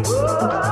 esta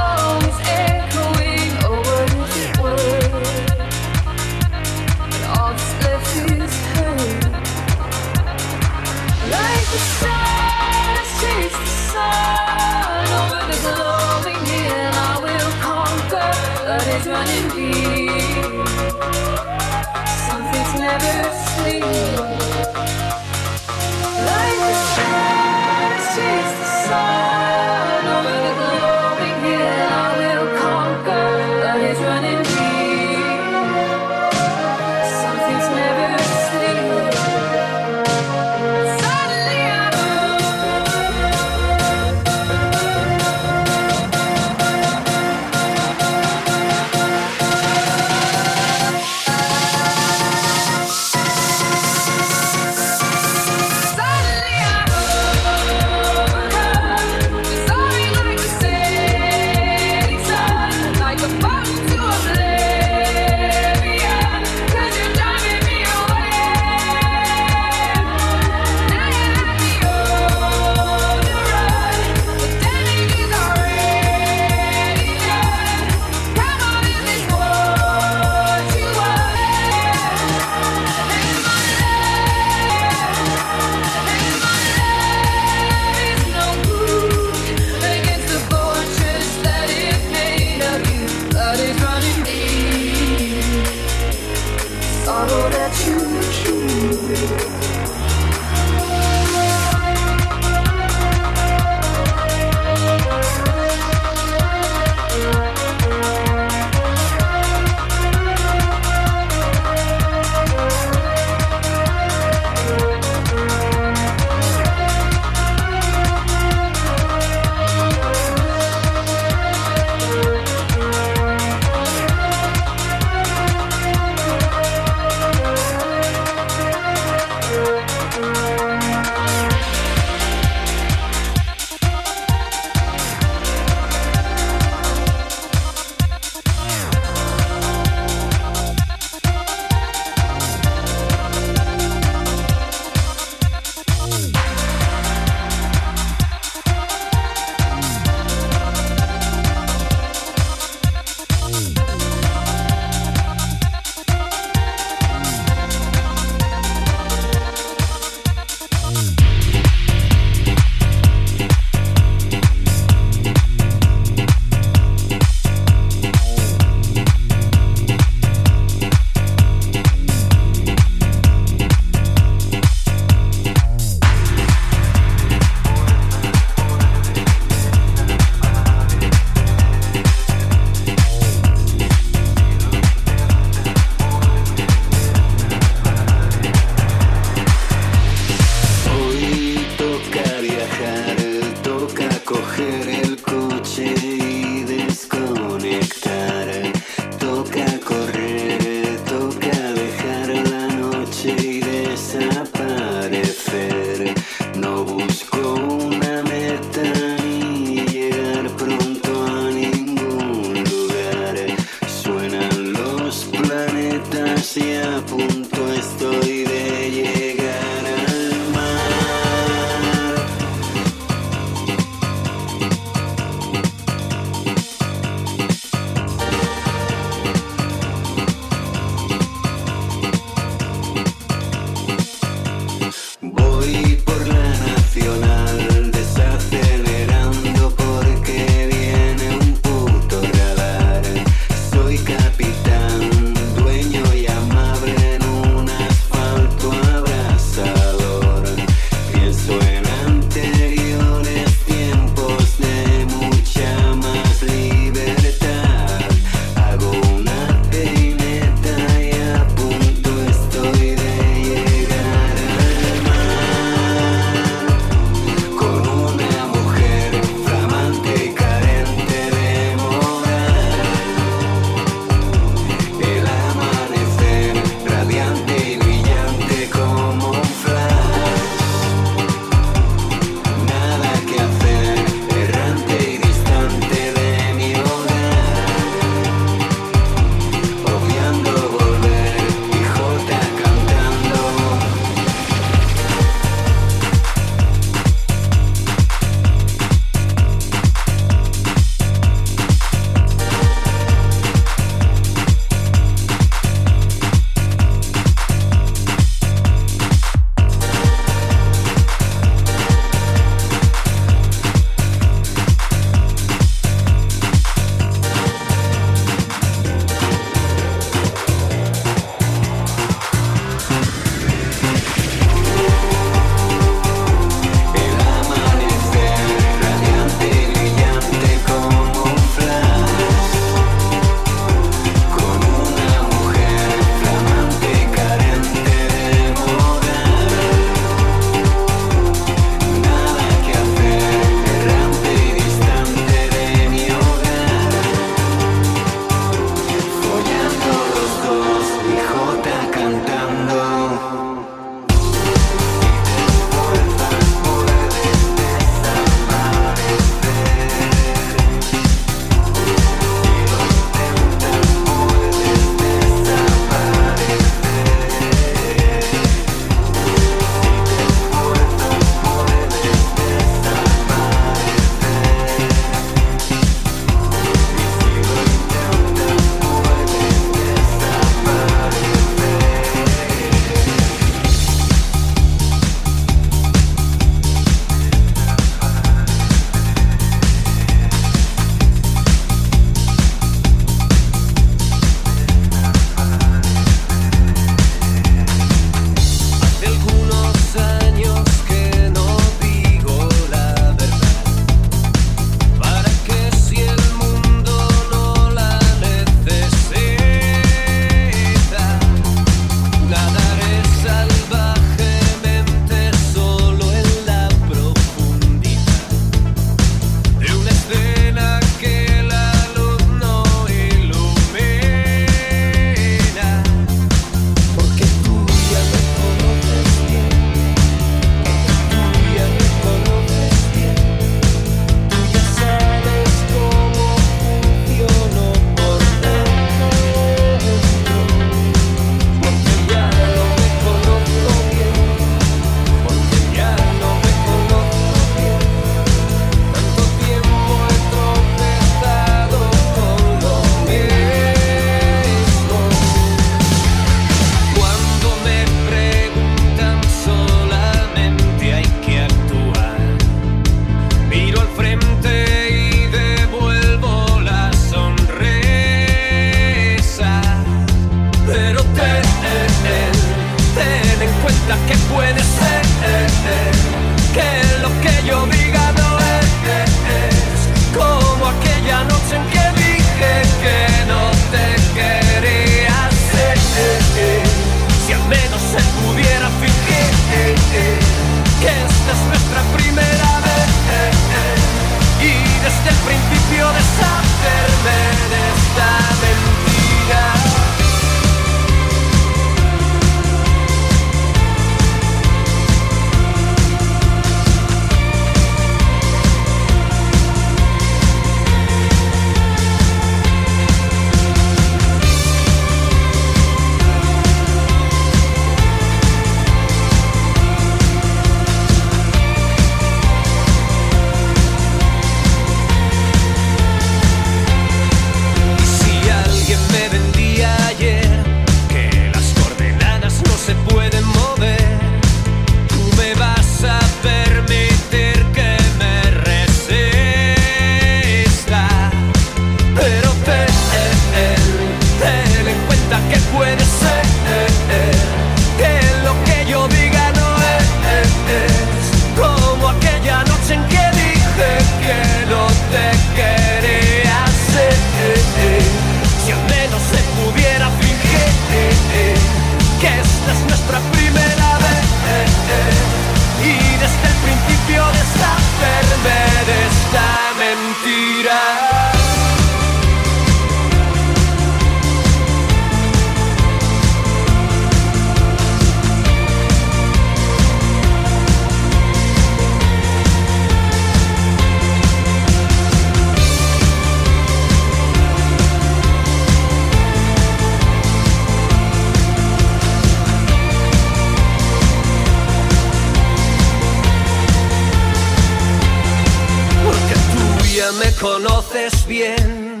conoces bien,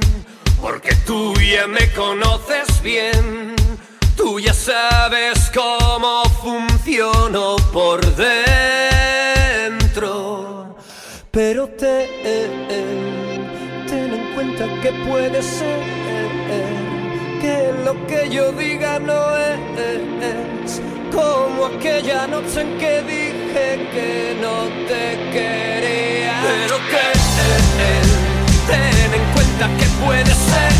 porque tú ya me conoces bien. Tú ya sabes cómo funciono por dentro. Pero te, eh, eh, ten en cuenta que puede ser que lo que yo diga no es como aquella noche en que dije que no te quería. Pero que eh, ten en cuenta que puede ser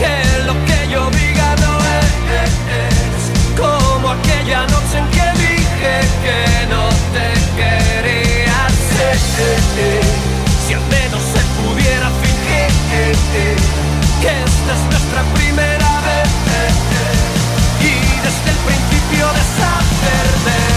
que lo que yo diga no es como aquella noche en que dije que no te quería. Si al menos se pudiera fingir que esta es nuestra primera vez y desde el principio de saber